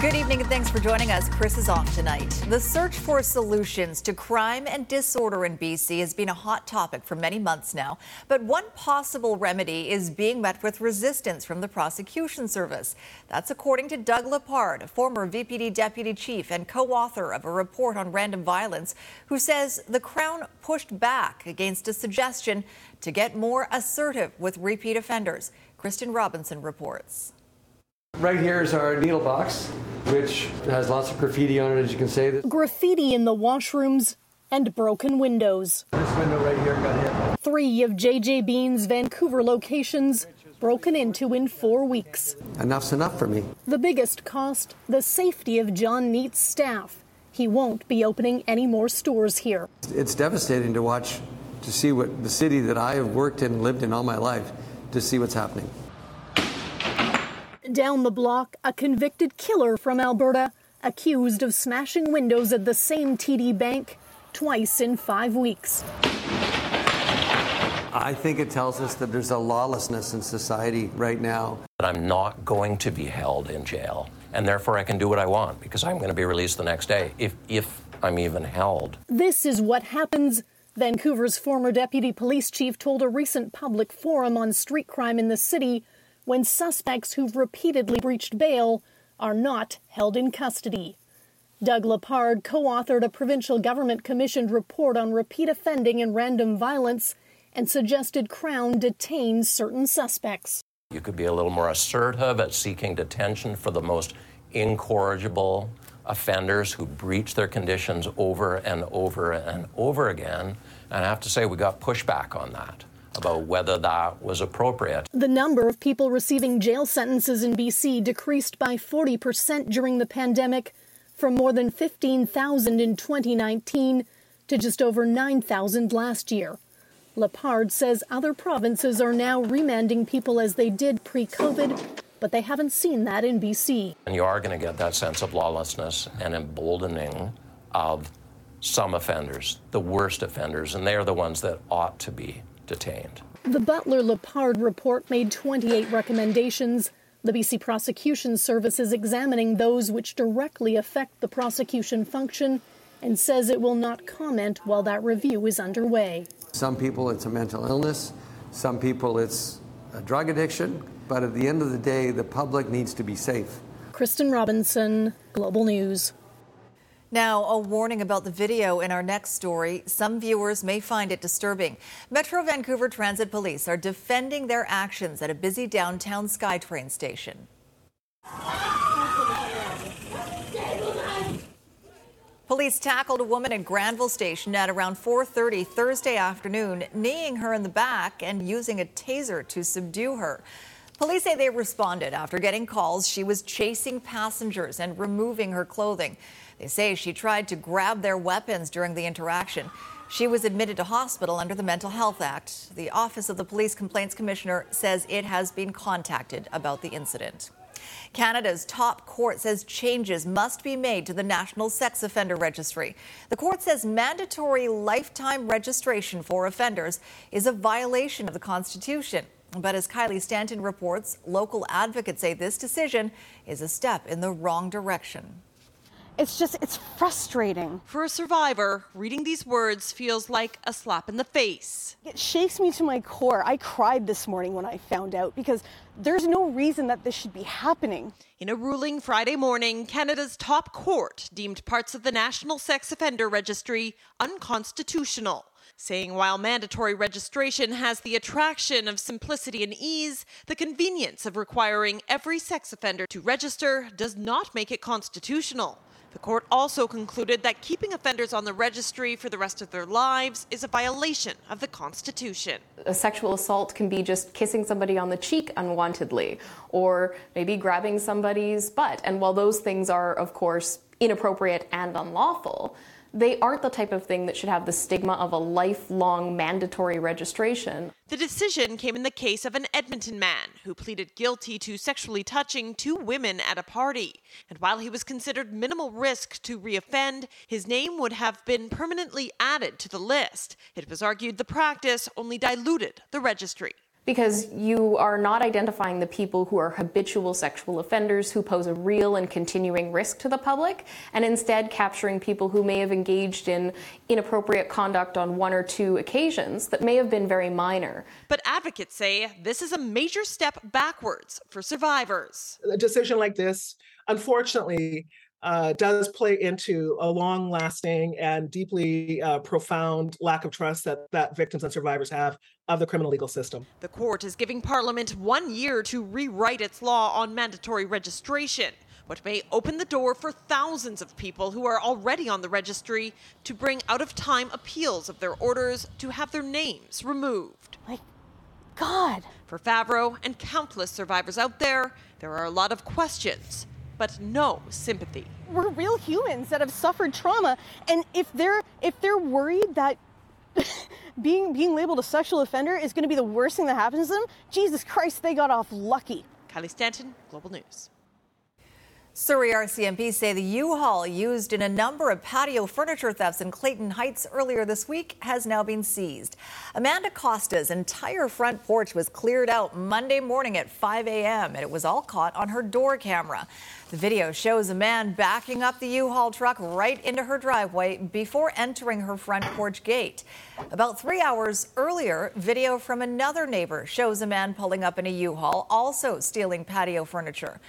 Good evening and thanks for joining us. Chris is off tonight. The search for solutions to crime and disorder in BC has been a hot topic for many months now. But one possible remedy is being met with resistance from the prosecution service. That's according to Doug Lepard, a former VPD deputy chief and co author of a report on random violence, who says the Crown pushed back against a suggestion to get more assertive with repeat offenders. Kristen Robinson reports. Right here is our needle box, which has lots of graffiti on it, as you can see. Graffiti in the washrooms and broken windows. This window right here got hit. Three of JJ Bean's Vancouver locations broken into in four weeks. Enough's enough for me. The biggest cost the safety of John Neate's staff. He won't be opening any more stores here. It's devastating to watch, to see what the city that I have worked in and lived in all my life, to see what's happening. Down the block, a convicted killer from Alberta accused of smashing windows at the same TD Bank twice in five weeks. I think it tells us that there's a lawlessness in society right now. I'm not going to be held in jail, and therefore I can do what I want because I'm going to be released the next day if, if I'm even held. This is what happens. Vancouver's former deputy police chief told a recent public forum on street crime in the city when suspects who've repeatedly breached bail are not held in custody. Doug Lepard co authored a provincial government commissioned report on repeat offending and random violence and suggested Crown detain certain suspects. You could be a little more assertive at seeking detention for the most incorrigible offenders who breach their conditions over and over and over again. And I have to say, we got pushback on that about whether that was appropriate. The number of people receiving jail sentences in BC decreased by 40% during the pandemic, from more than 15,000 in 2019 to just over 9,000 last year. Lepard says other provinces are now remanding people as they did pre COVID, but they haven't seen that in BC. And you are going to get that sense of lawlessness and emboldening of some offenders, the worst offenders, and they are the ones that ought to be detained. The Butler Lepard report made 28 recommendations. The BC Prosecution Service is examining those which directly affect the prosecution function and says it will not comment while that review is underway. Some people it's a mental illness, some people it's a drug addiction, but at the end of the day, the public needs to be safe. Kristen Robinson, Global News. Now, a warning about the video in our next story. Some viewers may find it disturbing. Metro Vancouver Transit Police are defending their actions at a busy downtown SkyTrain station. Police tackled a woman at Granville Station at around 4:30 Thursday afternoon, kneeing her in the back and using a taser to subdue her. Police say they responded after getting calls she was chasing passengers and removing her clothing. They say she tried to grab their weapons during the interaction. She was admitted to hospital under the Mental Health Act. The Office of the Police Complaints Commissioner says it has been contacted about the incident. Canada's top court says changes must be made to the National Sex Offender Registry. The court says mandatory lifetime registration for offenders is a violation of the Constitution. But as Kylie Stanton reports, local advocates say this decision is a step in the wrong direction. It's just, it's frustrating. For a survivor, reading these words feels like a slap in the face. It shakes me to my core. I cried this morning when I found out because there's no reason that this should be happening. In a ruling Friday morning, Canada's top court deemed parts of the National Sex Offender Registry unconstitutional saying while mandatory registration has the attraction of simplicity and ease, the convenience of requiring every sex offender to register does not make it constitutional. The court also concluded that keeping offenders on the registry for the rest of their lives is a violation of the Constitution. A sexual assault can be just kissing somebody on the cheek unwantedly, or maybe grabbing somebody's butt. And while those things are, of course, inappropriate and unlawful, they aren't the type of thing that should have the stigma of a lifelong mandatory registration. The decision came in the case of an Edmonton man who pleaded guilty to sexually touching two women at a party. And while he was considered minimal risk to reoffend, his name would have been permanently added to the list. It was argued the practice only diluted the registry because you are not identifying the people who are habitual sexual offenders who pose a real and continuing risk to the public, and instead capturing people who may have engaged in inappropriate conduct on one or two occasions that may have been very minor. But advocates say this is a major step backwards for survivors. A decision like this, unfortunately, uh, does play into a long lasting and deeply uh, profound lack of trust that, that victims and survivors have of the criminal legal system. The court is giving Parliament one year to rewrite its law on mandatory registration, which may open the door for thousands of people who are already on the registry to bring out of time appeals of their orders to have their names removed. My God. For Favreau and countless survivors out there, there are a lot of questions but no sympathy. We're real humans that have suffered trauma, and if they're if they're worried that being being labeled a sexual offender is going to be the worst thing that happens to them, Jesus Christ, they got off lucky. Kylie Stanton, Global News. Surrey RCMP say the U-Haul used in a number of patio furniture thefts in Clayton Heights earlier this week has now been seized. Amanda Costa's entire front porch was cleared out Monday morning at 5 a.m. and it was all caught on her door camera. The video shows a man backing up the U-Haul truck right into her driveway before entering her front porch gate. About three hours earlier, video from another neighbor shows a man pulling up in a U-Haul, also stealing patio furniture.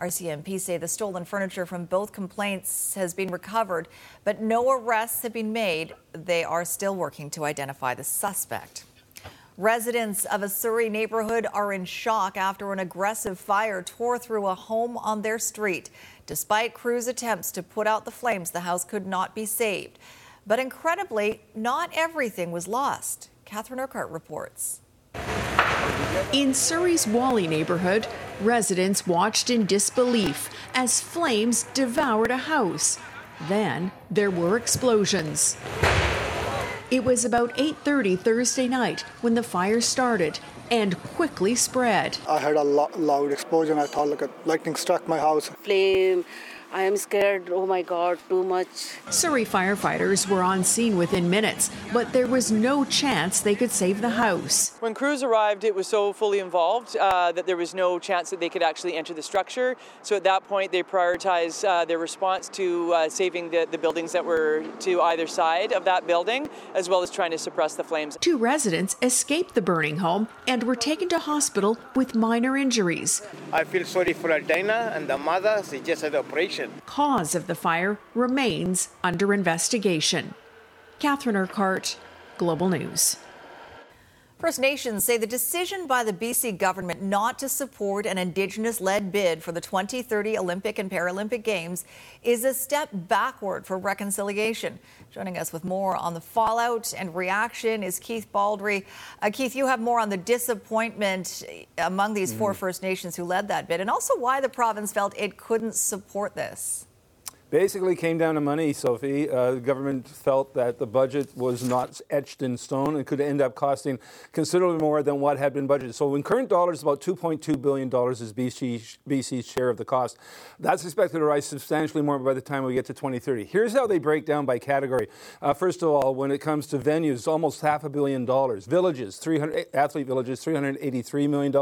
RCMP say the stolen furniture from both complaints has been recovered, but no arrests have been made. They are still working to identify the suspect. Residents of a Surrey neighborhood are in shock after an aggressive fire tore through a home on their street. Despite crews' attempts to put out the flames, the house could not be saved. But incredibly, not everything was lost. Catherine Urquhart reports. In Surrey's Whalley neighborhood, residents watched in disbelief as flames devoured a house. Then there were explosions. It was about 8:30 Thursday night when the fire started and quickly spread. I heard a lo- loud explosion. I thought like a lightning struck my house. Flame I am scared, oh my God, too much. Surrey firefighters were on scene within minutes, but there was no chance they could save the house. When crews arrived, it was so fully involved uh, that there was no chance that they could actually enter the structure. So at that point, they prioritized uh, their response to uh, saving the, the buildings that were to either side of that building, as well as trying to suppress the flames. Two residents escaped the burning home and were taken to hospital with minor injuries. I feel sorry for Dana and the mother. She just had an operation. Cause of the fire remains under investigation. Catherine Urquhart, Global News. First Nations say the decision by the BC government not to support an Indigenous led bid for the 2030 Olympic and Paralympic Games is a step backward for reconciliation. Joining us with more on the fallout and reaction is Keith Baldry. Uh, Keith, you have more on the disappointment among these four mm. First Nations who led that bid and also why the province felt it couldn't support this. Basically, came down to money, Sophie. Uh, the government felt that the budget was not etched in stone and could end up costing considerably more than what had been budgeted. So, in current dollars, about $2.2 billion is BC, BC's share of the cost. That's expected to rise substantially more by the time we get to 2030. Here's how they break down by category. Uh, first of all, when it comes to venues, almost half a billion dollars. Villages, 300 athlete villages, $383 million.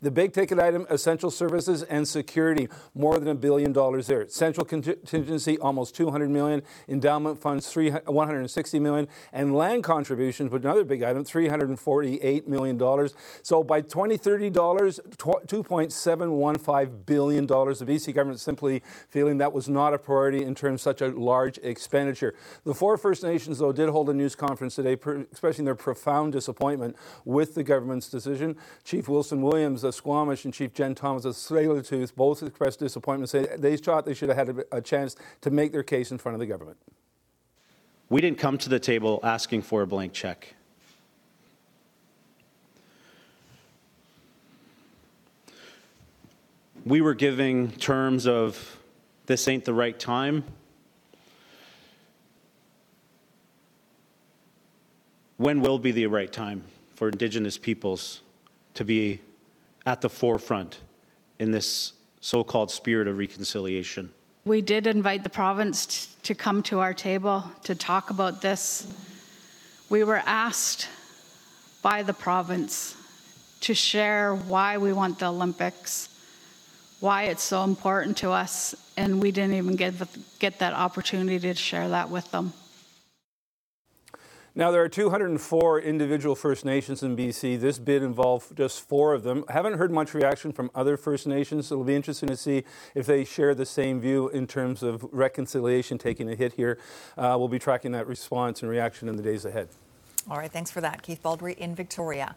The big ticket item, essential services and security, more than a billion dollars there. Central contingent contingency almost 200 million, endowment funds 160 million, and land contributions, but another big item, 348 million dollars. So by 2030 dollars, 2.715 billion dollars. The BC government simply feeling that was not a priority in terms of such a large expenditure. The four First Nations, though, did hold a news conference today, expressing their profound disappointment with the government's decision. Chief Wilson Williams, of Squamish, and Chief Jen Thomas, of Tsleil-Waututh, both expressed disappointment, saying they thought they should have had a chance to make their case in front of the government. We didn't come to the table asking for a blank check. We were giving terms of this ain't the right time. When will be the right time for Indigenous peoples to be at the forefront in this so called spirit of reconciliation? We did invite the province to come to our table to talk about this. We were asked by the province to share why we want the Olympics, why it's so important to us, and we didn't even get, get that opportunity to share that with them. Now, there are 204 individual First Nations in BC. This bid involved just four of them. I haven't heard much reaction from other First Nations. It'll be interesting to see if they share the same view in terms of reconciliation taking a hit here. Uh, we'll be tracking that response and reaction in the days ahead. All right, thanks for that, Keith Baldry in Victoria.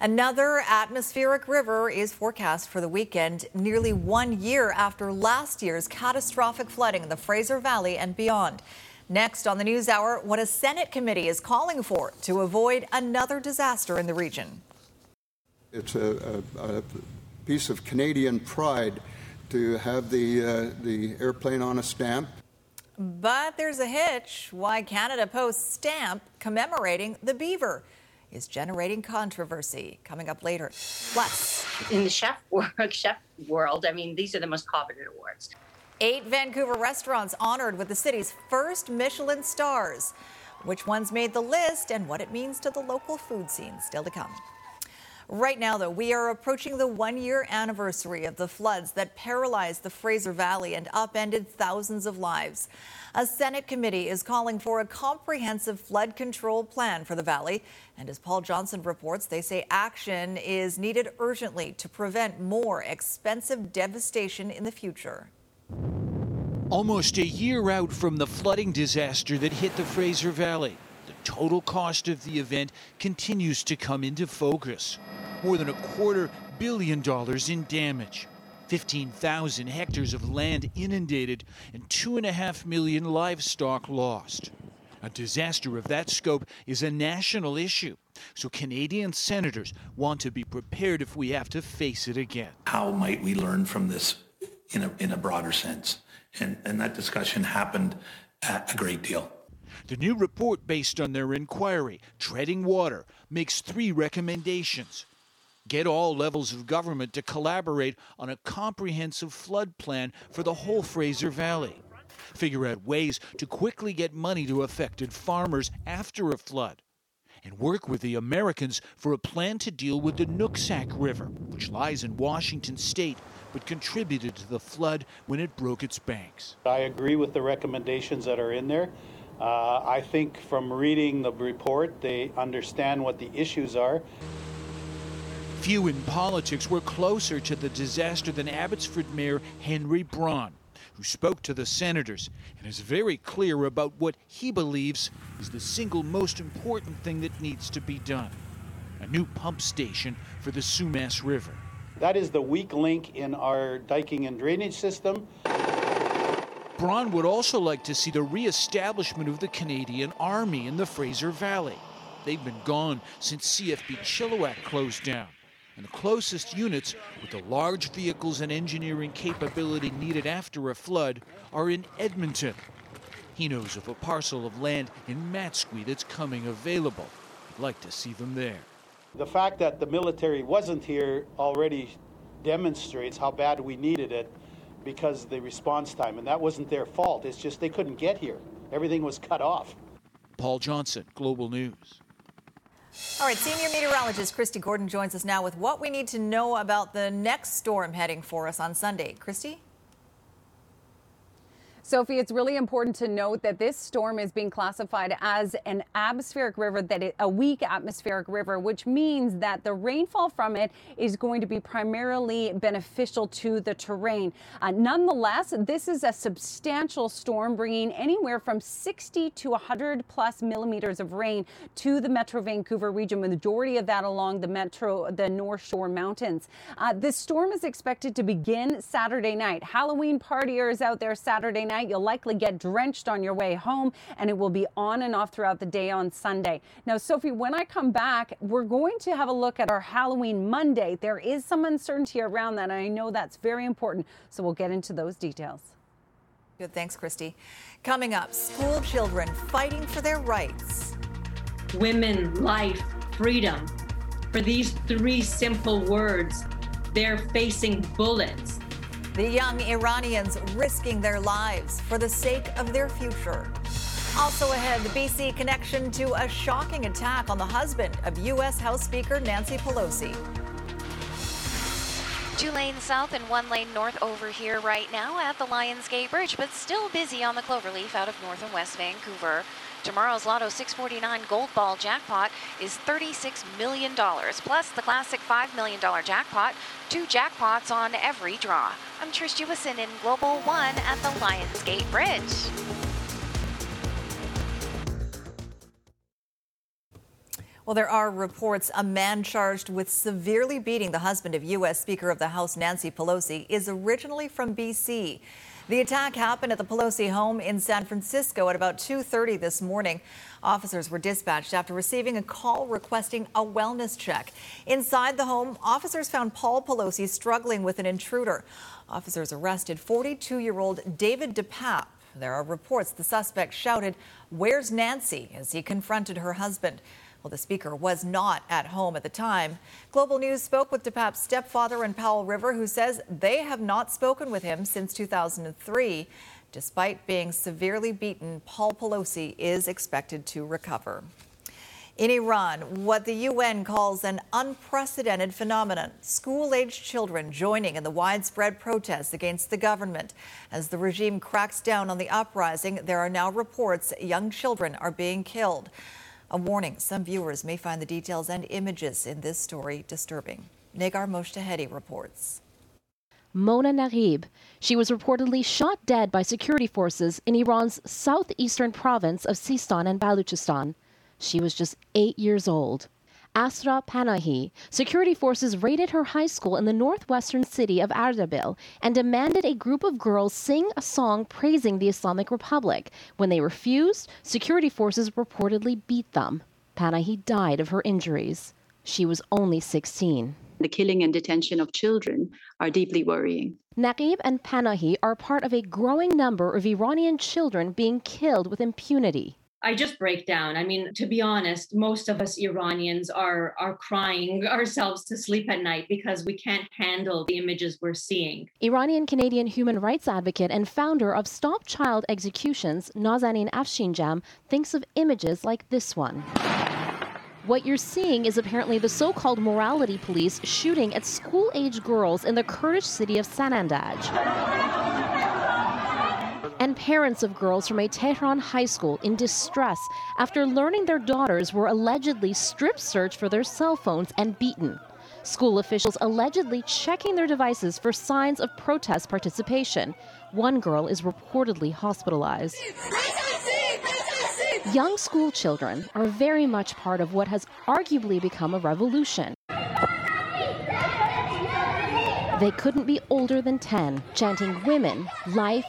Another atmospheric river is forecast for the weekend, nearly one year after last year's catastrophic flooding in the Fraser Valley and beyond. Next on the News Hour, what a Senate committee is calling for to avoid another disaster in the region. It's a, a, a piece of Canadian pride to have the, uh, the airplane on a stamp. But there's a hitch. Why Canada Post stamp commemorating the beaver is generating controversy. Coming up later. Plus, in the chef world, chef world, I mean, these are the most coveted awards. Eight Vancouver restaurants honored with the city's first Michelin stars. Which ones made the list and what it means to the local food scene still to come. Right now, though, we are approaching the one year anniversary of the floods that paralyzed the Fraser Valley and upended thousands of lives. A Senate committee is calling for a comprehensive flood control plan for the valley. And as Paul Johnson reports, they say action is needed urgently to prevent more expensive devastation in the future. Almost a year out from the flooding disaster that hit the Fraser Valley, the total cost of the event continues to come into focus. More than a quarter billion dollars in damage, 15,000 hectares of land inundated, and 2.5 million livestock lost. A disaster of that scope is a national issue, so Canadian senators want to be prepared if we have to face it again. How might we learn from this in a, in a broader sense. And, and that discussion happened a great deal. The new report, based on their inquiry, Treading Water, makes three recommendations. Get all levels of government to collaborate on a comprehensive flood plan for the whole Fraser Valley. Figure out ways to quickly get money to affected farmers after a flood. And work with the Americans for a plan to deal with the Nooksack River, which lies in Washington state but contributed to the flood when it broke its banks. I agree with the recommendations that are in there. Uh, I think from reading the report, they understand what the issues are. Few in politics were closer to the disaster than Abbotsford Mayor Henry Braun, who spoke to the senators and is very clear about what he believes is the single most important thing that needs to be done a new pump station for the Sumas River. That is the weak link in our diking and drainage system. Braun would also like to see the re-establishment of the Canadian Army in the Fraser Valley. They've been gone since CFB Chilliwack closed down. And the closest units with the large vehicles and engineering capability needed after a flood are in Edmonton. He knows of a parcel of land in Matsqui that's coming available. I'd like to see them there. The fact that the military wasn't here already demonstrates how bad we needed it because of the response time. And that wasn't their fault. It's just they couldn't get here. Everything was cut off. Paul Johnson, Global News. All right, senior meteorologist Kristi Gordon joins us now with what we need to know about the next storm heading for us on Sunday. Kristi? Sophie, it's really important to note that this storm is being classified as an atmospheric river, that it, a weak atmospheric river, which means that the rainfall from it is going to be primarily beneficial to the terrain. Uh, nonetheless, this is a substantial storm bringing anywhere from 60 to 100 plus millimeters of rain to the Metro Vancouver region, with majority of that along the Metro, the North Shore Mountains. Uh, this storm is expected to begin Saturday night. Halloween partiers out there Saturday night night. You'll likely get drenched on your way home, and it will be on and off throughout the day on Sunday. Now, Sophie, when I come back, we're going to have a look at our Halloween Monday. There is some uncertainty around that, and I know that's very important, so we'll get into those details. Good, thanks, Kristi. Coming up, school children fighting for their rights. Women, life, freedom. For these three simple words, they're facing bullets. The young Iranians risking their lives for the sake of their future. Also ahead, the BC connection to a shocking attack on the husband of U.S. House Speaker Nancy Pelosi. Two lanes south and one lane north over here right now at the Lionsgate Bridge, but still busy on the Cloverleaf out of North and West Vancouver. Tomorrow's Lotto 649 Gold Ball jackpot is $36 million, plus the classic $5 million jackpot, two jackpots on every draw. I'm Trish Jewison in Global One at the Lionsgate Bridge. Well, there are reports a man charged with severely beating the husband of U.S. Speaker of the House Nancy Pelosi is originally from B.C. The attack happened at the Pelosi home in San Francisco at about 2:30 this morning. Officers were dispatched after receiving a call requesting a wellness check. Inside the home, officers found Paul Pelosi struggling with an intruder. Officers arrested 42-year-old David DePape. There are reports the suspect shouted, "Where's Nancy?" as he confronted her husband. Well, the speaker was not at home at the time. Global News spoke with DePape's stepfather in Powell River, who says they have not spoken with him since 2003. Despite being severely beaten, Paul Pelosi is expected to recover. In Iran, what the UN calls an unprecedented phenomenon school aged children joining in the widespread protests against the government. As the regime cracks down on the uprising, there are now reports young children are being killed. A warning some viewers may find the details and images in this story disturbing. Negar Mojtahedi reports. Mona Naghib. She was reportedly shot dead by security forces in Iran's southeastern province of Sistan and Baluchistan. She was just eight years old. Asra Panahi, security forces raided her high school in the northwestern city of Ardabil and demanded a group of girls sing a song praising the Islamic Republic. When they refused, security forces reportedly beat them. Panahi died of her injuries. She was only 16. The killing and detention of children are deeply worrying. Naghib and Panahi are part of a growing number of Iranian children being killed with impunity. I just break down. I mean, to be honest, most of us Iranians are are crying ourselves to sleep at night because we can't handle the images we're seeing. Iranian Canadian human rights advocate and founder of Stop Child Executions, Nazanin Afshinjam, thinks of images like this one. What you're seeing is apparently the so called morality police shooting at school age girls in the Kurdish city of Sanandaj and parents of girls from a Tehran high school in distress after learning their daughters were allegedly strip searched for their cell phones and beaten. School officials allegedly checking their devices for signs of protest participation. One girl is reportedly hospitalized. Young school children are very much part of what has arguably become a revolution. They couldn't be older than 10, chanting women, life,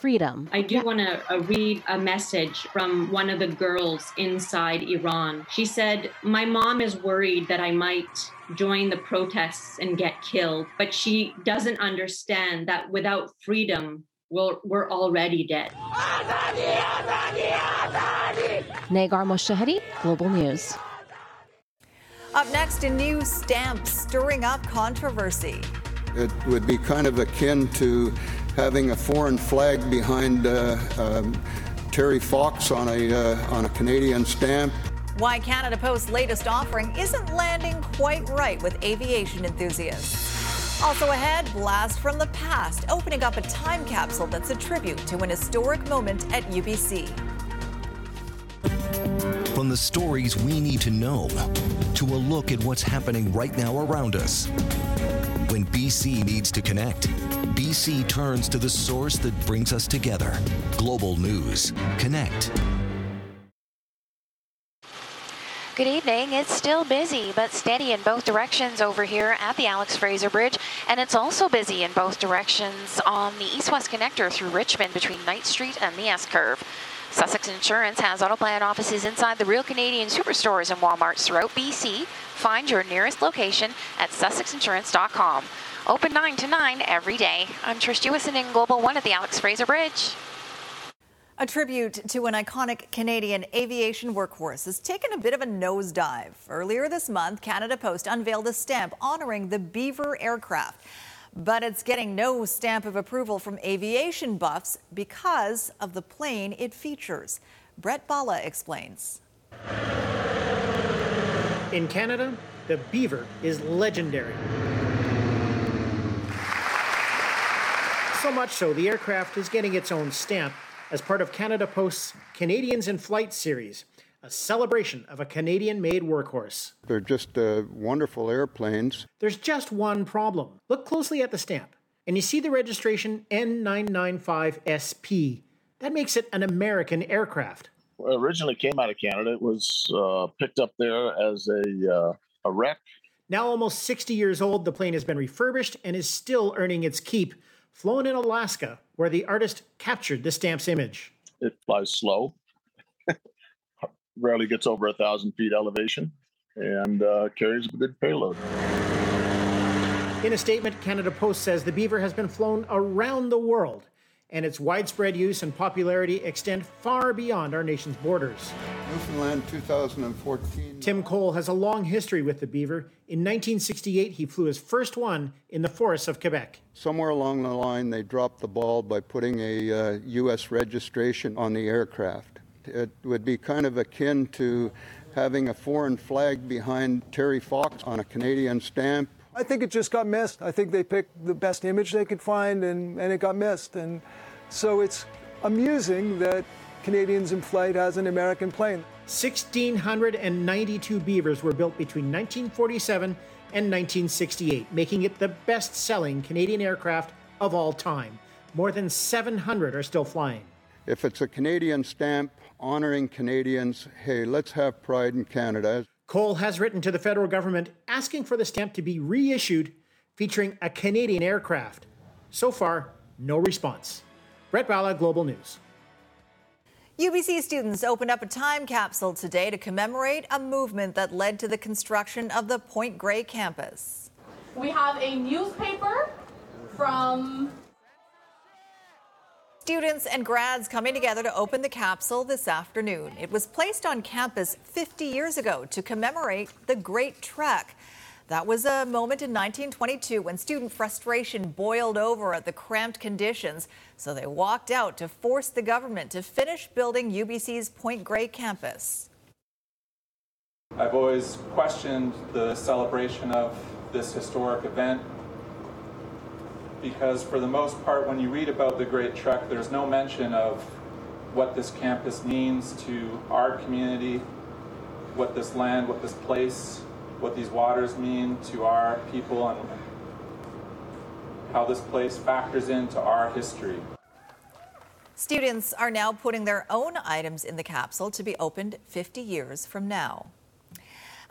freedom. I do yeah. want to uh, read a message from one of the girls inside Iran. She said, My mom is worried that I might join the protests and get killed, but she doesn't understand that without freedom, we're, we're already dead. Negar Mojtahedi, Global News. Up next, a new stamp stirring up controversy. It would be kind of akin to having a foreign flag behind uh, um, Terry Fox on a, uh, on a Canadian stamp. Why Canada Post's latest offering isn't landing quite right with aviation enthusiasts. Also ahead, blast from the past, opening up a time capsule that's a tribute to an historic moment at UBC. From the stories we need to know to a look at what's happening right now around us. When BC needs to connect, BC turns to the source that brings us together. Global News. Connect. Good evening. It's still busy, but steady in both directions over here at the Alex Fraser Bridge. And it's also busy in both directions on the east west connector through Richmond between Knight Street and the S curve. Sussex Insurance has auto plan offices inside the Real Canadian Superstores and Walmarts throughout BC. Find your nearest location at sussexinsurance.com. Open 9 to 9 every day. I'm Trish Jewison in Global One at the Alex Fraser Bridge. A tribute to an iconic Canadian aviation workhorse has taken a bit of a nosedive. Earlier this month, Canada Post unveiled a stamp honoring the Beaver aircraft. But it's getting no stamp of approval from aviation buffs because of the plane it features. Brett Bala explains. In Canada, the Beaver is legendary. So much so, the aircraft is getting its own stamp as part of Canada Post's Canadians in Flight series, a celebration of a Canadian made workhorse. They're just uh, wonderful airplanes. There's just one problem. Look closely at the stamp, and you see the registration N995SP. That makes it an American aircraft. Originally came out of Canada. It was uh, picked up there as a, uh, a wreck. Now, almost 60 years old, the plane has been refurbished and is still earning its keep flown in Alaska, where the artist captured the stamp's image. It flies slow, rarely gets over a thousand feet elevation, and uh, carries a good payload. In a statement, Canada Post says the Beaver has been flown around the world and its widespread use and popularity extend far beyond our nation's borders. Newfoundland 2014. Tim Cole has a long history with the Beaver. In 1968, he flew his first one in the forests of Quebec. Somewhere along the line, they dropped the ball by putting a uh, U.S. registration on the aircraft. It would be kind of akin to having a foreign flag behind Terry Fox on a Canadian stamp I think it just got missed. I think they picked the best image they could find and, and it got missed. And so it's amusing that Canadians in Flight has an American plane. 1,692 Beavers were built between 1947 and 1968, making it the best selling Canadian aircraft of all time. More than 700 are still flying. If it's a Canadian stamp honoring Canadians, hey, let's have pride in Canada. Cole has written to the federal government asking for the stamp to be reissued featuring a Canadian aircraft. So far, no response. Brett Bala, Global News. UBC students opened up a time capsule today to commemorate a movement that led to the construction of the Point Grey campus. We have a newspaper from Students and grads coming together to open the capsule this afternoon. It was placed on campus 50 years ago to commemorate the Great Trek. That was a moment in 1922 when student frustration boiled over at the cramped conditions, so they walked out to force the government to finish building UBC's Point Grey campus. I've always questioned the celebration of this historic event because for the most part, when you read about the Great Trek, there's no mention of what this campus means to our community, what this land, what this place, what these waters mean to our people, and how this place factors into our history. Students are now putting their own items in the capsule to be opened 50 years from now.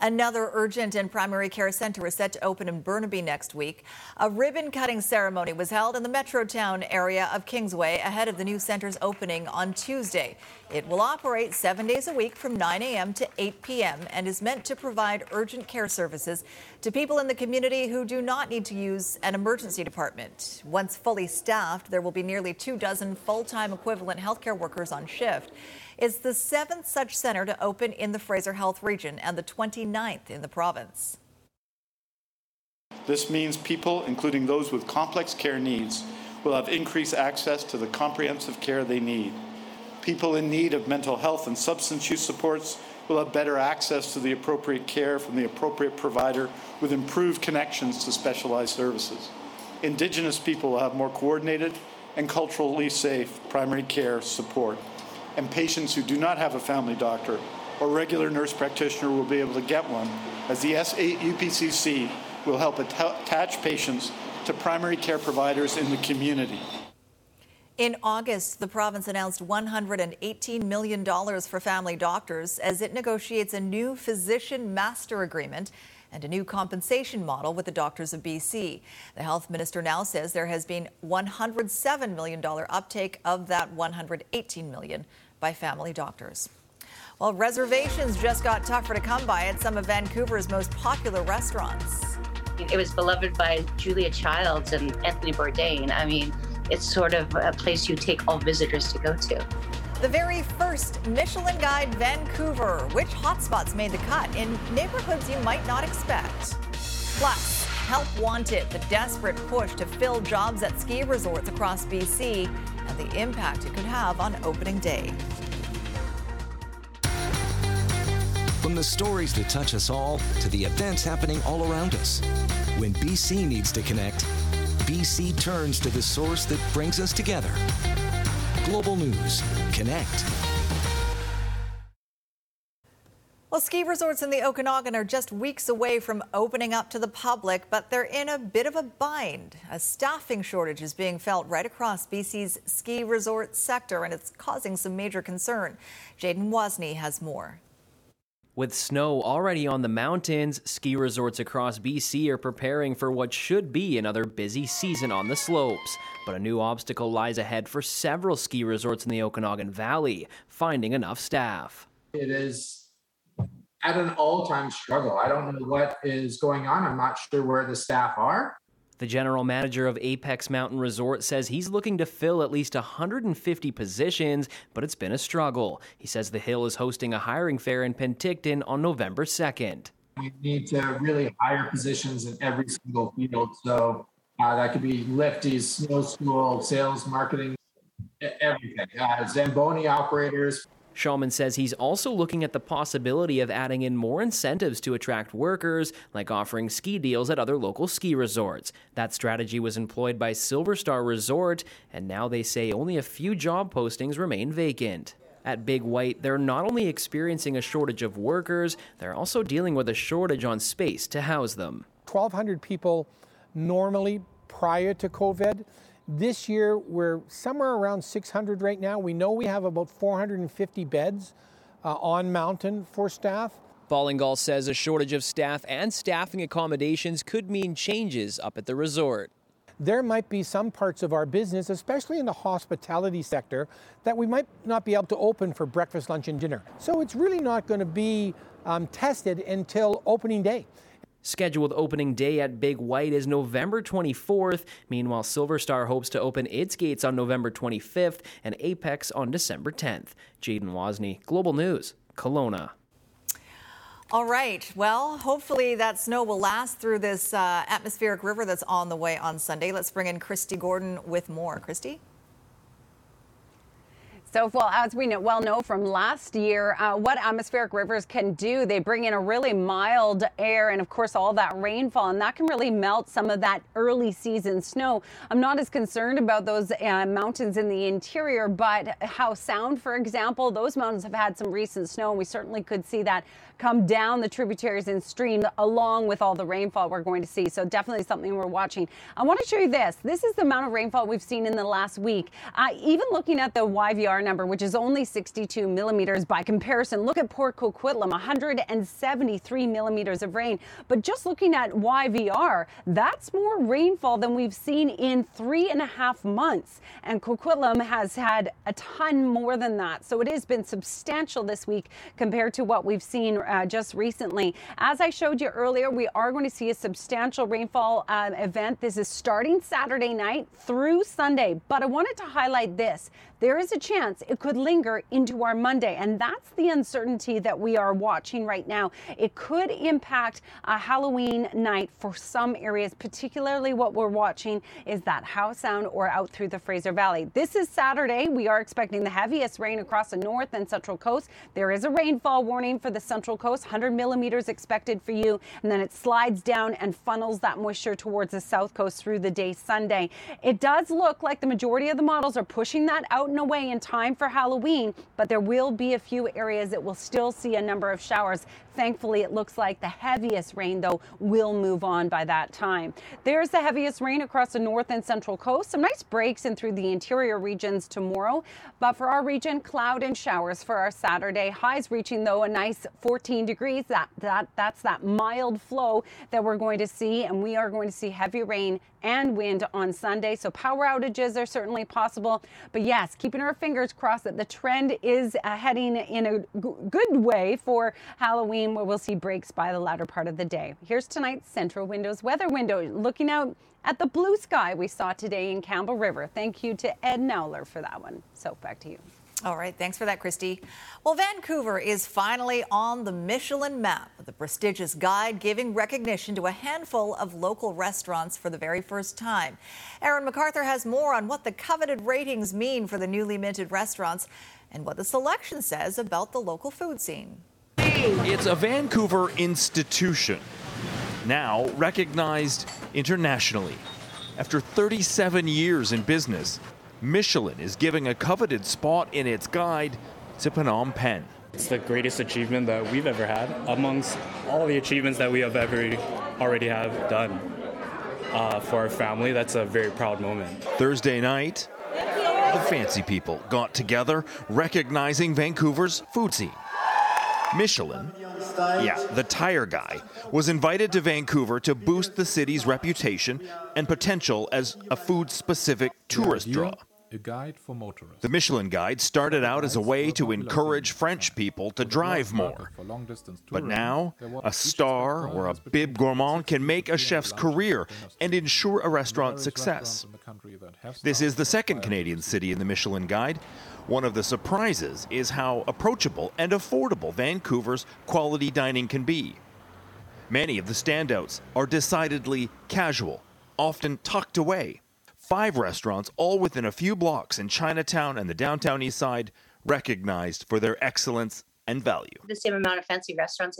Another urgent and primary care center is set to open in Burnaby next week. A ribbon cutting ceremony was held in the Metrotown area of Kingsway ahead of the new center's opening on Tuesday. It will operate seven days a week from 9 a.m. to 8 p.m. and is meant to provide urgent care services to people in the community who do not need to use an emergency department. Once fully staffed, there will be nearly two dozen full time equivalent healthcare workers on shift. It's the seventh such center to open in the Fraser Health region and the 29th in the province. This means people, including those with complex care needs, will have increased access to the comprehensive care they need. People in need of mental health and substance use supports will have better access to the appropriate care from the appropriate provider with improved connections to specialized services. Indigenous people will have more coordinated and culturally safe primary care support and patients who do not have a family doctor or regular nurse practitioner will be able to get one, as the S8 UPCC will help attach patients to primary care providers in the community. In August, the province announced $118 million for family doctors as it negotiates a new physician master agreement and a new compensation model with the doctors of BC. The health minister now says there has been $107 million uptake of that 118 million by family doctors. Well, reservations just got tougher to come by at some of Vancouver's most popular restaurants. It was beloved by Julia Childs and Anthony Bourdain. I mean, it's sort of a place you take all visitors to go to. The very first Michelin Guide Vancouver. Which hotspots made the cut in neighborhoods you might not expect? Plus, Help Wanted, the desperate push to fill jobs at ski resorts across BC and the impact it could have on opening day. From the stories that touch us all to the events happening all around us. When BC needs to connect, BC turns to the source that brings us together. Global News. Connect. Well, ski resorts in the Okanagan are just weeks away from opening up to the public, but they're in a bit of a bind. A staffing shortage is being felt right across BC's ski resort sector, and it's causing some major concern. Jaden Wozni has more. With snow already on the mountains, ski resorts across BC are preparing for what should be another busy season on the slopes. But a new obstacle lies ahead for several ski resorts in the Okanagan Valley finding enough staff. It is at an all time struggle. I don't know what is going on. I'm not sure where the staff are. The general manager of Apex Mountain Resort says he's looking to fill at least 150 positions, but it's been a struggle. He says the Hill is hosting a hiring fair in Penticton on November 2nd. We need to really hire positions in every single field. So uh, that could be lifties, snow school, sales, marketing, everything. Uh, Zamboni operators, Shulman says he's also looking at the possibility of adding in more incentives to attract workers, like offering ski deals at other local ski resorts. That strategy was employed by Silver Star Resort, and now they say only a few job postings remain vacant. At Big White, they're not only experiencing a shortage of workers, they're also dealing with a shortage on space to house them. 1,200 people normally prior to COVID. This year, we're somewhere around 600 right now. We know we have about 450 beds uh, on mountain for staff. Ballingall says a shortage of staff and staffing accommodations could mean changes up at the resort. There might be some parts of our business, especially in the hospitality sector, that we might not be able to open for breakfast, lunch, and dinner. So it's really not going to be um, tested until opening day. Scheduled opening day at Big White is November 24th. Meanwhile, Silver Star hopes to open its gates on November 25th and Apex on December 10th. Jaden Wozni, Global News, Kelowna. All right. Well, hopefully that snow will last through this uh, atmospheric river that's on the way on Sunday. Let's bring in Kristi Gordon with more. Kristi? So, well, as we know, well know from last year, uh, what atmospheric rivers can do, they bring in a really mild air and, of course, all that rainfall, and that can really melt some of that early season snow. I'm not as concerned about those uh, mountains in the interior, but Howe Sound, for example, those mountains have had some recent snow, and we certainly could see that come down the tributaries and stream along with all the rainfall we're going to see. So, definitely something we're watching. I want to show you this. This is the amount of rainfall we've seen in the last week. Uh, even looking at the YVR number, which is only 62 millimeters by comparison. Look at Port Coquitlam, 173 millimeters of rain. But just looking at YVR, that's more rainfall than we've seen in three and a half months. And Coquitlam has had a ton more than that. So it has been substantial this week compared to what we've seen uh, just recently. As I showed you earlier, we are going to see a substantial rainfall uh, event. This is starting Saturday night through Sunday. But I wanted to highlight this there is a chance it could linger into our Monday. And that's the uncertainty that we are watching right now. It could impact a Halloween night for some areas, particularly what we're watching is that Howe Sound or out through the Fraser Valley. This is Saturday. We are expecting the heaviest rain across the north and central coast. There is a rainfall warning for the central coast, 100 millimeters expected for you. And then it slides down and funnels that moisture towards the south coast through the day Sunday. It does look like the majority of the models are pushing that out out and away in time for Halloween, but there will be a few areas that will still see a number of showers. Thankfully, it looks like the heaviest rain, though, will move on by that time. There's the heaviest rain across the north and central coast. Some nice breaks in through the interior regions tomorrow. But for our region, cloud and showers for our Saturday. Highs reaching, though, a nice 14 degrees. That, that, that's that mild flow that we're going to see. And we are going to see heavy rain and wind on Sunday. So power outages are certainly possible. But yes, keeping our fingers crossed that the trend is uh, heading in a g- good way for Halloween, where we'll see breaks by the latter part of the day. Here's tonight's Centra Windows weather window, looking out at the blue sky we saw today in Campbell River. Thank you to Ed Nowler for that one. So back to you. All right, thanks for that, Kristi. Well, Vancouver is finally on the Michelin map, the prestigious guide giving recognition to a handful of local restaurants for the very first time. Aaron McArthur has more on what the coveted ratings mean for the newly minted restaurants and what the selection says about the local food scene. It's a Vancouver institution, now recognized internationally. After 37 years in business, Michelin is giving a coveted spot in its guide to Phnom Penh. It's the greatest achievement that we've ever had amongst all the achievements that we have ever already have done. Uh, for our family, that's a very proud moment. Thursday night, the fancy people got together recognizing Vancouver's food scene. Michelin, yeah, the tire guy, was invited to Vancouver to boost the city's reputation and potential as a food specific tourist draw. A guide for motorists. The Michelin Guide started out as a way to encourage French people to drive more. But now, a star or a bib gourmand can make a chef's career and ensure a restaurant's success. This is the second Canadian city in the Michelin Guide. One of the surprises is how approachable and affordable Vancouver's quality dining can be. Many of the standouts are decidedly casual, often tucked away. Five restaurants, all within a few blocks in Chinatown and the downtown east side, recognized for their excellence and value. The same amount of fancy restaurants